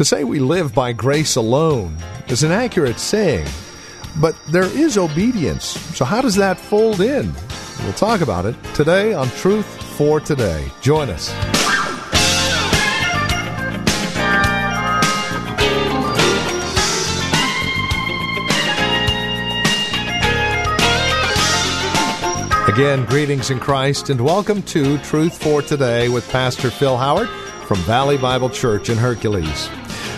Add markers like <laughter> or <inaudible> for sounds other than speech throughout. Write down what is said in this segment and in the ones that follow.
To say we live by grace alone is an accurate saying, but there is obedience. So, how does that fold in? We'll talk about it today on Truth for Today. Join us. Again, greetings in Christ and welcome to Truth for Today with Pastor Phil Howard from Valley Bible Church in Hercules.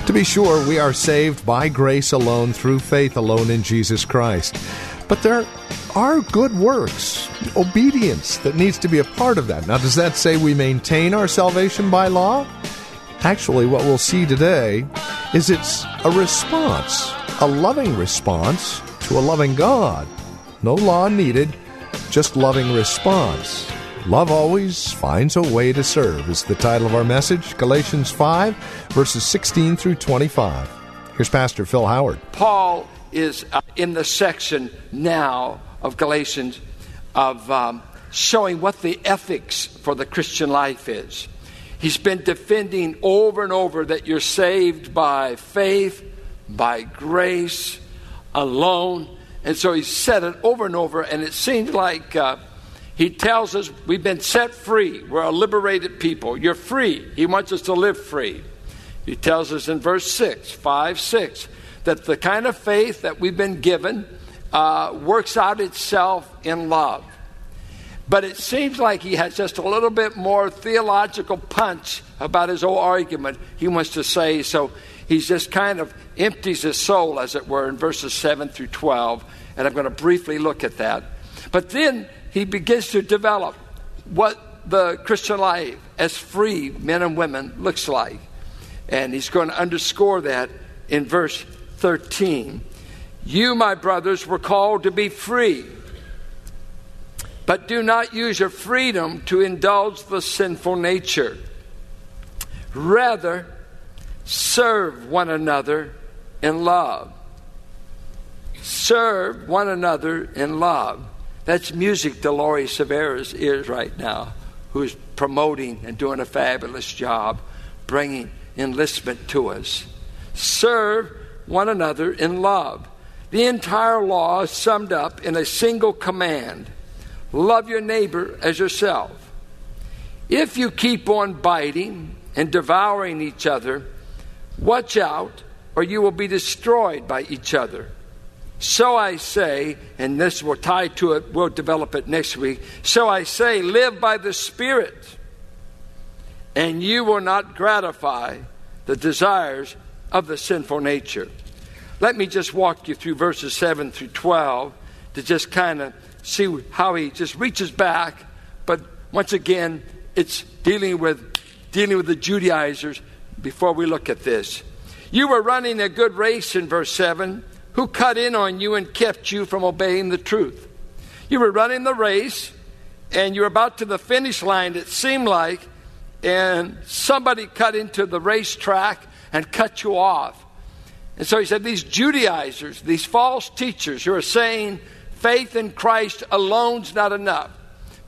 To be sure, we are saved by grace alone through faith alone in Jesus Christ. But there are good works, obedience that needs to be a part of that. Now, does that say we maintain our salvation by law? Actually, what we'll see today is it's a response, a loving response to a loving God. No law needed, just loving response. Love always finds a way to serve is the title of our message, Galatians 5, verses 16 through 25. Here's Pastor Phil Howard. Paul is uh, in the section now of Galatians of um, showing what the ethics for the Christian life is. He's been defending over and over that you're saved by faith, by grace alone. And so he said it over and over, and it seems like uh, he tells us we've been set free. We're a liberated people. You're free. He wants us to live free. He tells us in verse 6, 5, 6, that the kind of faith that we've been given uh, works out itself in love. But it seems like he has just a little bit more theological punch about his whole argument he wants to say. So he's just kind of empties his soul, as it were, in verses 7 through 12. And I'm going to briefly look at that. But then he begins to develop what the Christian life as free men and women looks like. And he's going to underscore that in verse 13. You, my brothers, were called to be free. But do not use your freedom to indulge the sinful nature. Rather, serve one another in love. Serve one another in love. That's music Dolores Severa's ears right now, who's promoting and doing a fabulous job bringing enlistment to us. Serve one another in love. The entire law is summed up in a single command love your neighbor as yourself. If you keep on biting and devouring each other, watch out, or you will be destroyed by each other. So I say, and this will tie to it, we'll develop it next week. So I say, live by the Spirit, and you will not gratify the desires of the sinful nature. Let me just walk you through verses 7 through 12 to just kind of see how he just reaches back. But once again, it's dealing with dealing with the Judaizers before we look at this. You were running a good race in verse 7 who cut in on you and kept you from obeying the truth. You were running the race and you were about to the finish line, it seemed like, and somebody cut into the racetrack and cut you off. And so he said, These Judaizers, these false teachers who are saying faith in Christ alone's not enough,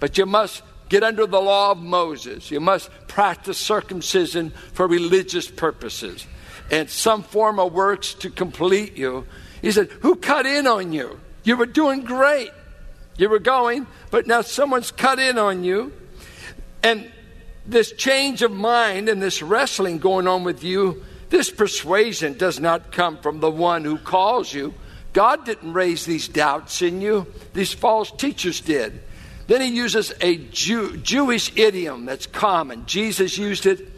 but you must get under the law of Moses. You must practice circumcision for religious purposes and some form of works to complete you. He said, Who cut in on you? You were doing great. You were going, but now someone's cut in on you. And this change of mind and this wrestling going on with you, this persuasion does not come from the one who calls you. God didn't raise these doubts in you, these false teachers did. Then he uses a Jew, Jewish idiom that's common. Jesus used it.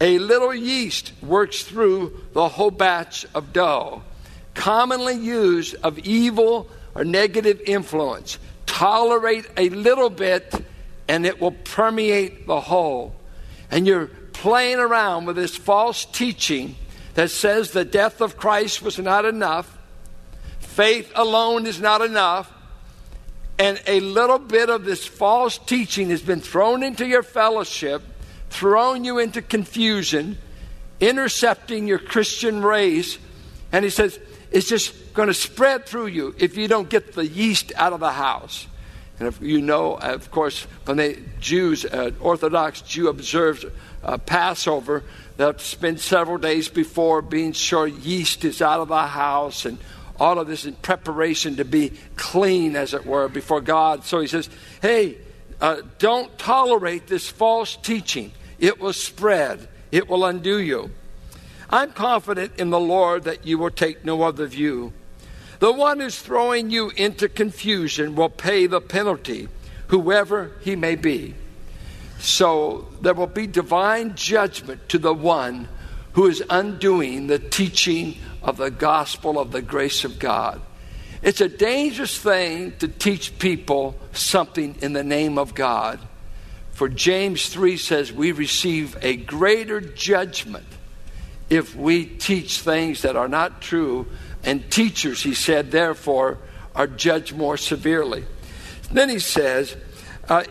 A little yeast works through the whole batch of dough commonly used of evil or negative influence. Tolerate a little bit and it will permeate the whole. And you're playing around with this false teaching that says the death of Christ was not enough, faith alone is not enough, and a little bit of this false teaching has been thrown into your fellowship, thrown you into confusion, intercepting your Christian race, and he says, it's just going to spread through you if you don't get the yeast out of the house. And if you know, of course, when the Jews, uh, Orthodox Jew observes uh, Passover, they'll spend several days before being sure yeast is out of the house and all of this in preparation to be clean, as it were, before God. So he says, hey, uh, don't tolerate this false teaching. It will spread, it will undo you. I'm confident in the Lord that you will take no other view. The one who's throwing you into confusion will pay the penalty, whoever he may be. So there will be divine judgment to the one who is undoing the teaching of the gospel of the grace of God. It's a dangerous thing to teach people something in the name of God. For James 3 says we receive a greater judgment if we teach things that are not true. And teachers, he said, therefore, are judged more severely. Then he says, uh,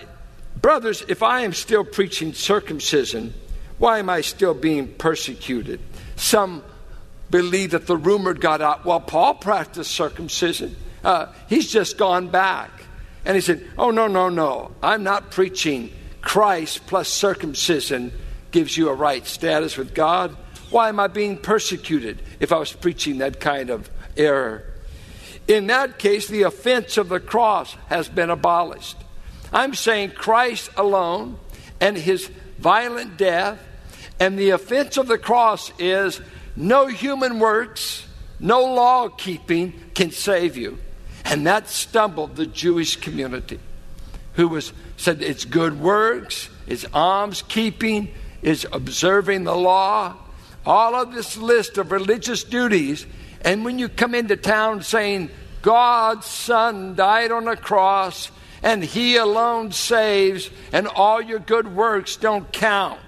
Brothers, if I am still preaching circumcision, why am I still being persecuted? Some believe that the rumor got out. Well, Paul practiced circumcision. Uh, he's just gone back. And he said, Oh, no, no, no. I'm not preaching Christ plus circumcision gives you a right status with God. Why am I being persecuted if I was preaching that kind of error? In that case, the offense of the cross has been abolished. I'm saying Christ alone and his violent death, and the offense of the cross is no human works, no law keeping can save you. And that stumbled the Jewish community who was said it's good works, it's alms keeping, it's observing the law, all of this list of religious duties. And when you come into town saying, God's Son died on a cross and He alone saves, and all your good works don't count.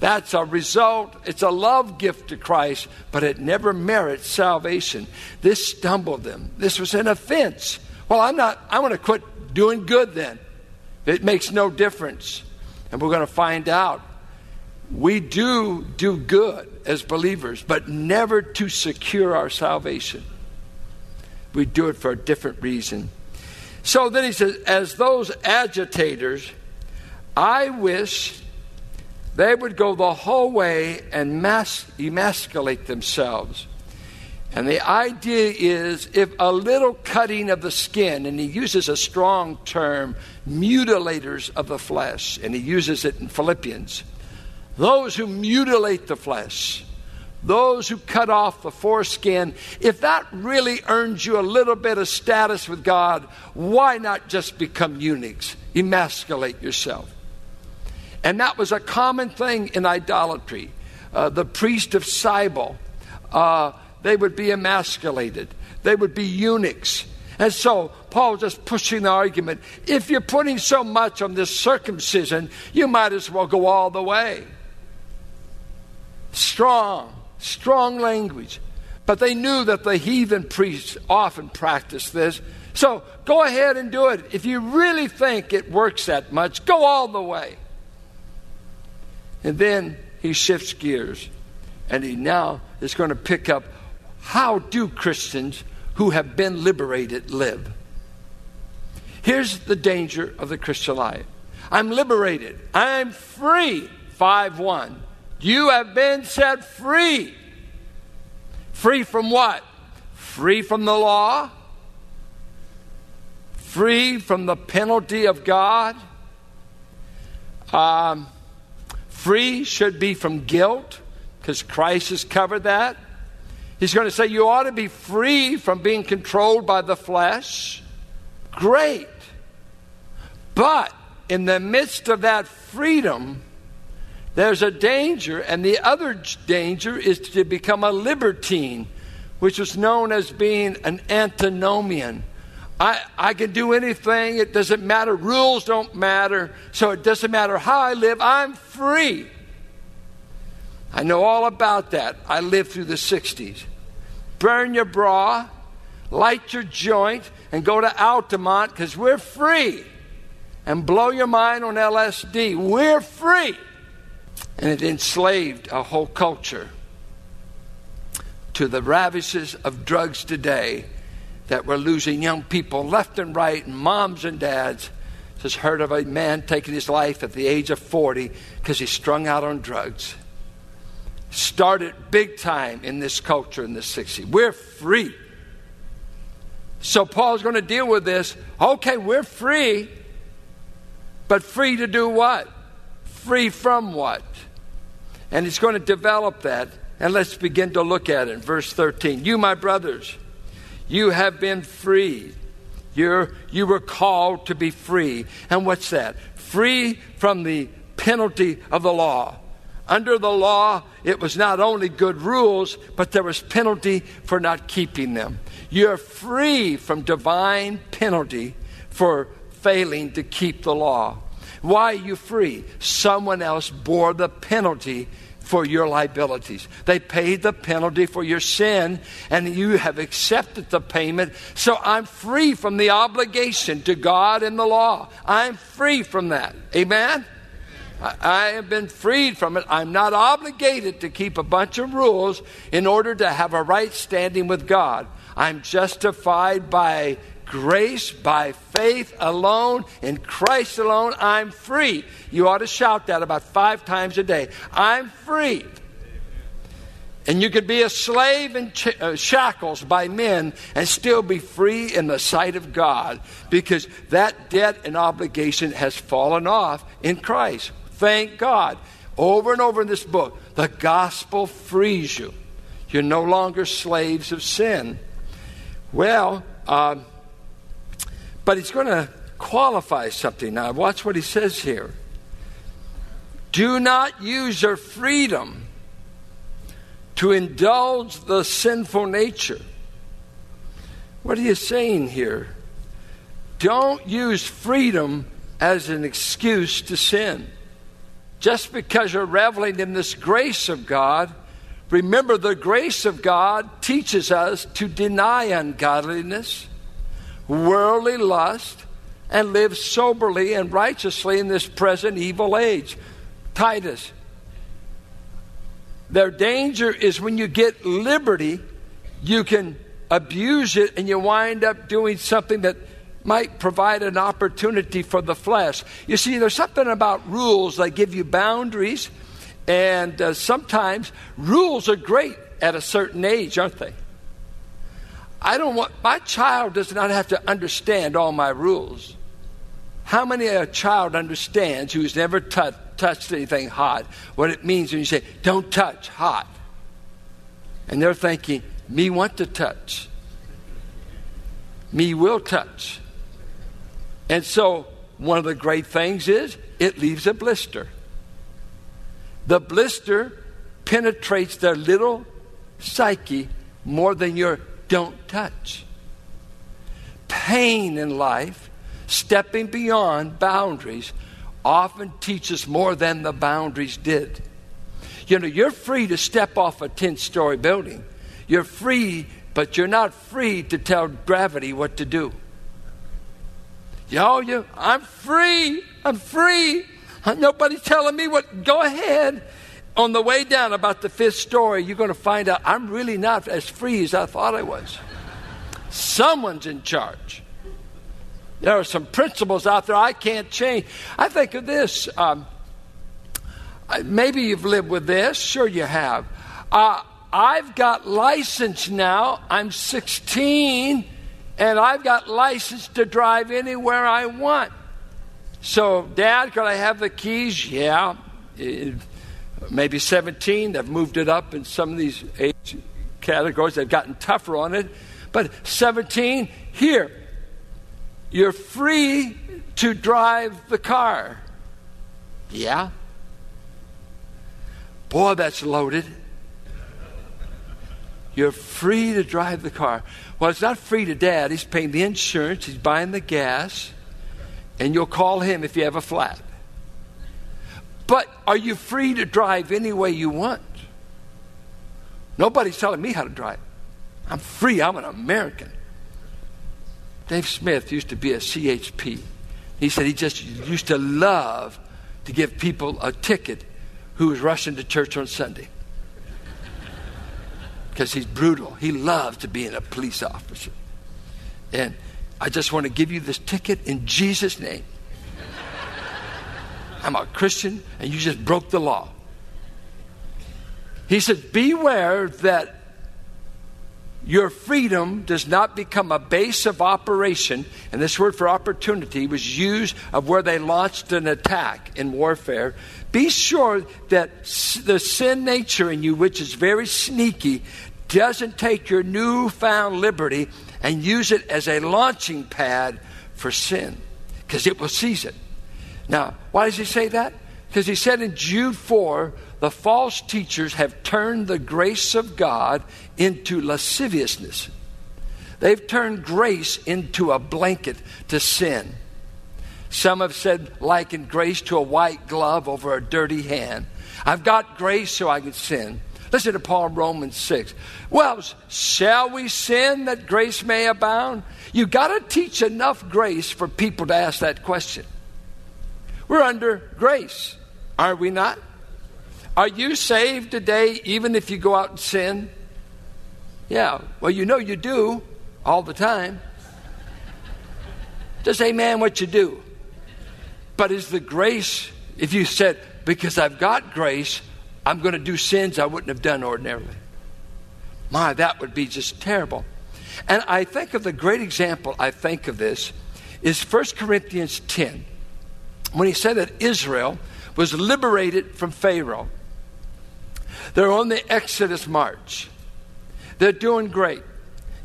That's a result. It's a love gift to Christ, but it never merits salvation. This stumbled them. This was an offense. Well, I'm not, I'm going to quit doing good then. It makes no difference. And we're going to find out we do do good as believers, but never to secure our salvation. We do it for a different reason. So then he says, as those agitators, I wish they would go the whole way and mas- emasculate themselves. And the idea is if a little cutting of the skin, and he uses a strong term, mutilators of the flesh, and he uses it in Philippians those who mutilate the flesh, those who cut off the foreskin, if that really earns you a little bit of status with God, why not just become eunuchs? Emasculate yourself. And that was a common thing in idolatry. Uh, the priest of Cybele, uh, they would be emasculated, they would be eunuchs. And so Paul just pushing the argument if you're putting so much on this circumcision, you might as well go all the way. Strong, strong language. But they knew that the heathen priests often practiced this. So go ahead and do it. If you really think it works that much, go all the way. And then he shifts gears and he now is going to pick up how do Christians who have been liberated live? Here's the danger of the Christian life I'm liberated, I'm free. 5 1. You have been set free. Free from what? Free from the law? Free from the penalty of God? Um, free should be from guilt because Christ has covered that. He's going to say you ought to be free from being controlled by the flesh. Great. But in the midst of that freedom, there's a danger, and the other danger is to become a libertine, which is known as being an antinomian. I, I can do anything, it doesn't matter, rules don't matter, so it doesn't matter how I live, I'm free. I know all about that. I lived through the 60s. Burn your bra, light your joint, and go to Altamont because we're free. And blow your mind on LSD. We're free. And it enslaved a whole culture to the ravages of drugs today that we're losing young people left and right, and moms and dads. Just heard of a man taking his life at the age of 40 because he's strung out on drugs. Started big time in this culture in the 60s. We're free. So Paul's going to deal with this. Okay, we're free, but free to do what? Free from what? And he's going to develop that. And let's begin to look at it. Verse 13. You, my brothers, you have been freed. You're, you were called to be free. And what's that? Free from the penalty of the law. Under the law, it was not only good rules, but there was penalty for not keeping them. You're free from divine penalty for failing to keep the law. Why are you free? Someone else bore the penalty for your liabilities. They paid the penalty for your sin, and you have accepted the payment. So I'm free from the obligation to God and the law. I'm free from that. Amen? I have been freed from it. I'm not obligated to keep a bunch of rules in order to have a right standing with God. I'm justified by grace by faith alone, in Christ alone, I'm free. You ought to shout that about five times a day. I'm free. And you could be a slave in ch- uh, shackles by men and still be free in the sight of God because that debt and obligation has fallen off in Christ. Thank God. Over and over in this book, the gospel frees you. You're no longer slaves of sin. Well, um, but he's going to qualify something now. Watch what he says here. Do not use your freedom to indulge the sinful nature. What are you saying here? Don't use freedom as an excuse to sin. Just because you're reveling in this grace of God, remember the grace of God teaches us to deny ungodliness worldly lust, and live soberly and righteously in this present evil age. Titus. Their danger is when you get liberty, you can abuse it and you wind up doing something that might provide an opportunity for the flesh. You see, there's something about rules that give you boundaries, and uh, sometimes rules are great at a certain age, aren't they? I don't want, my child does not have to understand all my rules. How many a child understands who's never t- touched anything hot what it means when you say, don't touch hot? And they're thinking, me want to touch. Me will touch. And so, one of the great things is it leaves a blister. The blister penetrates their little psyche more than your don't touch. Pain in life, stepping beyond boundaries, often teaches more than the boundaries did. You know, you're free to step off a 10 story building. You're free, but you're not free to tell gravity what to do. Yo, you, I'm free. I'm free. Nobody's telling me what. Go ahead on the way down about the fifth story, you're going to find out I'm really not as free as I thought I was. Someone's in charge. There are some principles out there I can't change. I think of this. Um, maybe you've lived with this. Sure, you have. Uh, I've got license now. I'm 16, and I've got license to drive anywhere I want. So, Dad, could I have the keys? Yeah maybe 17. They've moved it up in some of these age categories. They've gotten tougher on it. But 17, here, you're free to drive the car. Yeah? Boy, that's loaded. You're free to drive the car. Well, it's not free to dad. He's paying the insurance, he's buying the gas, and you'll call him if you have a flat. But are you free to drive any way you want? Nobody's telling me how to drive. I'm free. I'm an American. Dave Smith used to be a CHP. He said he just used to love to give people a ticket who was rushing to church on Sunday. <laughs> Because he's brutal. He loves to be in a police officer. And I just want to give you this ticket in Jesus' name. I'm a Christian, and you just broke the law. He says, Beware that your freedom does not become a base of operation. And this word for opportunity was used of where they launched an attack in warfare. Be sure that the sin nature in you, which is very sneaky, doesn't take your newfound liberty and use it as a launching pad for sin, because it will seize it. Now, why does he say that? Because he said in Jude 4, the false teachers have turned the grace of God into lasciviousness. They've turned grace into a blanket to sin. Some have said, liken grace to a white glove over a dirty hand. I've got grace so I can sin. Listen to Paul Romans 6. Well, shall we sin that grace may abound? You've got to teach enough grace for people to ask that question. We're under grace, are we not? Are you saved today even if you go out and sin? Yeah, well, you know you do all the time. Just amen what you do. But is the grace, if you said, because I've got grace, I'm going to do sins I wouldn't have done ordinarily. My, that would be just terrible. And I think of the great example I think of this is 1 Corinthians 10, when he said that Israel was liberated from Pharaoh. They're on the Exodus march. They're doing great.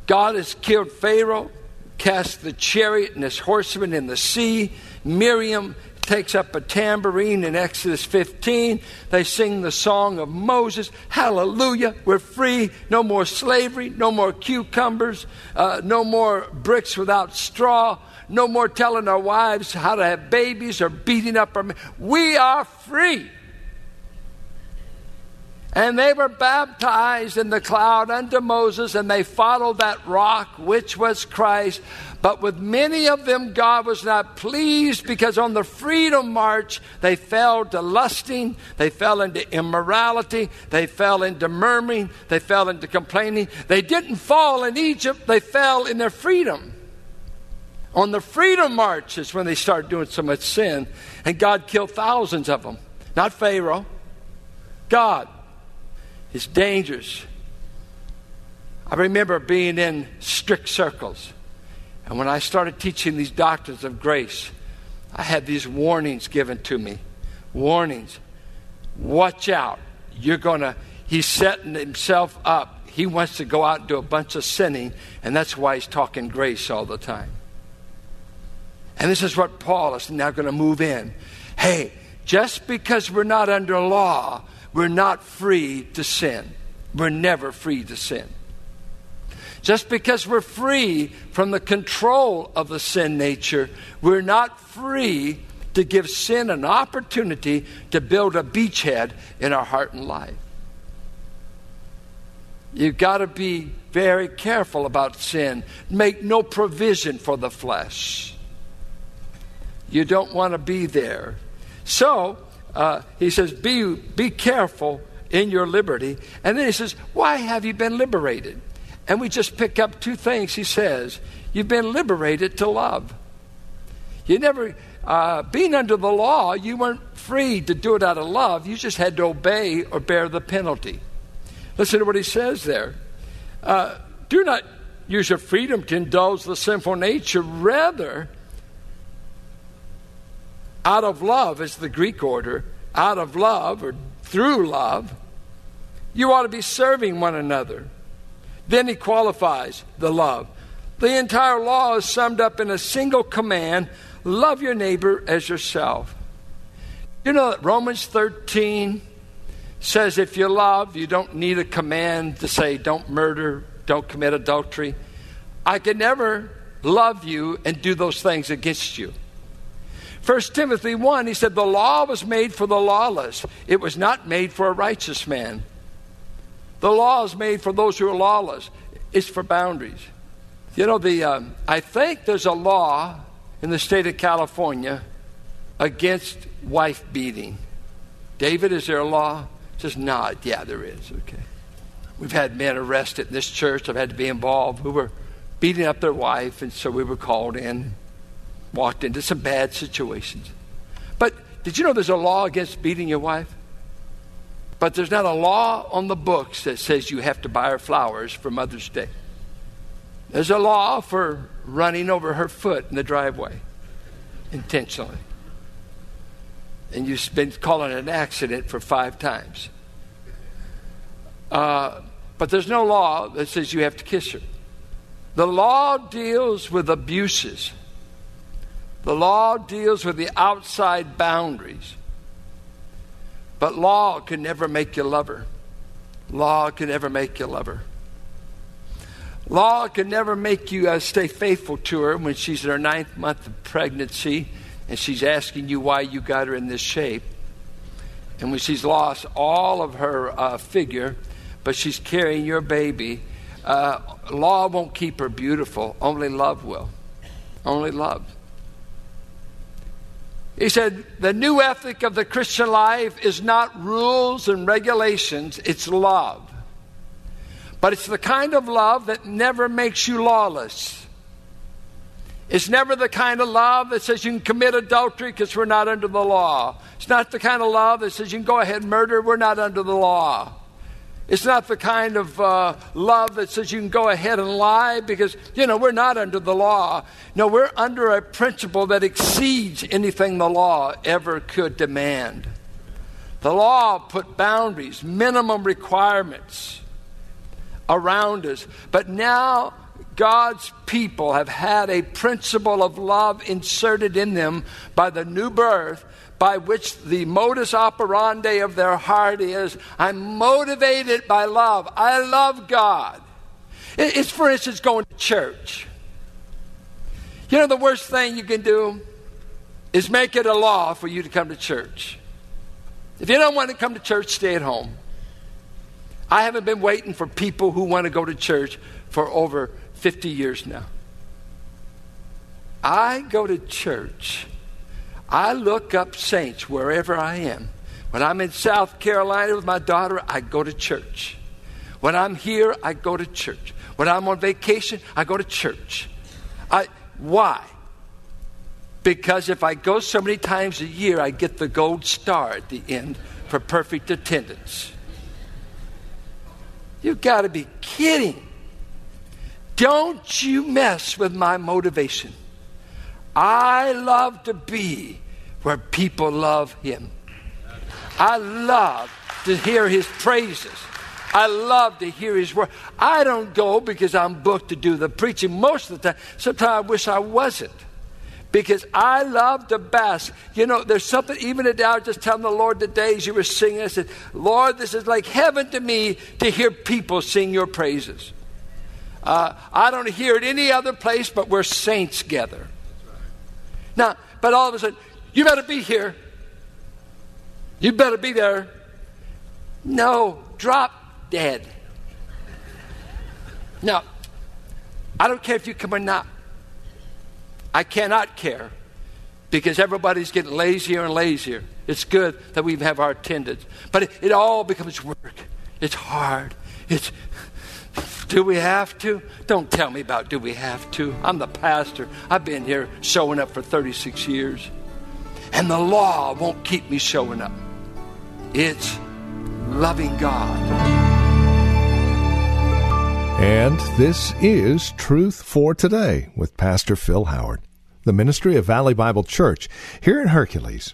God has killed Pharaoh, cast the chariot and his horsemen in the sea. Miriam takes up a tambourine in Exodus 15. They sing the song of Moses. Hallelujah. We're free. No more slavery. No more cucumbers. Uh, no more bricks without straw. No more telling our wives how to have babies or beating up our men. We are free. And they were baptized in the cloud unto Moses, and they followed that rock, which was Christ. But with many of them, God was not pleased because on the freedom march, they fell to lusting, they fell into immorality, they fell into murmuring, they fell into complaining. They didn't fall in Egypt, they fell in their freedom. On the freedom march is when they started doing so much sin, and God killed thousands of them. Not Pharaoh, God. It's dangerous. I remember being in strict circles. And when I started teaching these doctrines of grace, I had these warnings given to me. Warnings. Watch out. You're going to, he's setting himself up. He wants to go out and do a bunch of sinning, and that's why he's talking grace all the time. And this is what Paul is now going to move in. Hey, just because we're not under law we're not free to sin. We're never free to sin. Just because we're free from the control of the sin nature, we're not free to give sin an opportunity to build a beachhead in our heart and life. You've got to be very careful about sin. Make no provision for the flesh. You don't want to be there. So, uh, he says, be, be careful in your liberty. And then he says, Why have you been liberated? And we just pick up two things he says. You've been liberated to love. You never, uh, being under the law, you weren't free to do it out of love. You just had to obey or bear the penalty. Listen to what he says there. Uh, do not use your freedom to indulge the sinful nature. Rather, out of love is the Greek order, out of love or through love, you ought to be serving one another. Then he qualifies the love. The entire law is summed up in a single command love your neighbor as yourself. You know that Romans 13 says if you love, you don't need a command to say don't murder, don't commit adultery. I can never love you and do those things against you. 1 Timothy 1, he said, The law was made for the lawless, it was not made for a righteous man. The law is made for those who are lawless. It's for boundaries. You know, the um, I think there's a law in the state of California against wife beating. David, is there a law? Just nod. Yeah, there is. Okay. We've had men arrested in this church. I've had to be involved who were beating up their wife, and so we were called in, walked into some bad situations. But did you know there's a law against beating your wife? But there's not a law on the books that says you have to buy her flowers for Mother's Day. There's a law for running over her foot in the driveway intentionally. And you've been calling it an accident for five times. Uh, but there's no law that says you have to kiss her. The law deals with abuses. The law deals with the outside boundaries. But law can never make you love her. Law can never make you love her. Law can never make you uh, stay faithful to her when she's in her ninth month of pregnancy and she's asking you why you got her in this shape. And when she's lost all of her uh, figure, but she's carrying your baby, uh, law won't keep her beautiful. Only love will. Only love. He said, the new ethic of the Christian life is not rules and regulations, it's love. But it's the kind of love that never makes you lawless. It's never the kind of love that says you can commit adultery because we're not under the law. It's not the kind of love that says you can go ahead and murder, we're not under the law. It's not the kind of uh, love that says you can go ahead and lie because, you know, we're not under the law. No, we're under a principle that exceeds anything the law ever could demand. The law put boundaries, minimum requirements around us. But now God's people have had a principle of love inserted in them by the new birth by which the modus operandi of their heart is I'm motivated by love. I love God. It's, for instance, going to church. You know, the worst thing you can do is make it a law for you to come to church. If you don't want to come to church, stay at home. I haven't been waiting for people who want to go to church for over 50 years now. I go to church I look up saints wherever I am. When I'm in South Carolina with my daughter, I go to church. When I'm here, I go to church. When I'm on vacation, I go to church. I, why? Because if I go so many times a year, I get the gold star at the end for perfect attendance. You've got to be kidding. Don't you mess with my motivation. I love to be where people love Him. I love to hear His praises. I love to hear His word. I don't go because I'm booked to do the preaching most of the time. Sometimes I wish I wasn't because I love to bask. You know, there's something, even today, I was just telling the Lord today as you were singing, I said, Lord, this is like heaven to me to hear people sing your praises. Uh, I don't hear it any other place but where saints gather. Now, but all of a sudden, you better be here. You better be there. No, drop dead. Now, I don't care if you come or not. I cannot care because everybody's getting lazier and lazier. It's good that we have our attendance, but it, it all becomes work. It's hard. It's do we have to? Don't tell me about do we have to. I'm the pastor. I've been here showing up for 36 years. And the law won't keep me showing up. It's loving God. And this is Truth for Today with Pastor Phil Howard, the ministry of Valley Bible Church here in Hercules.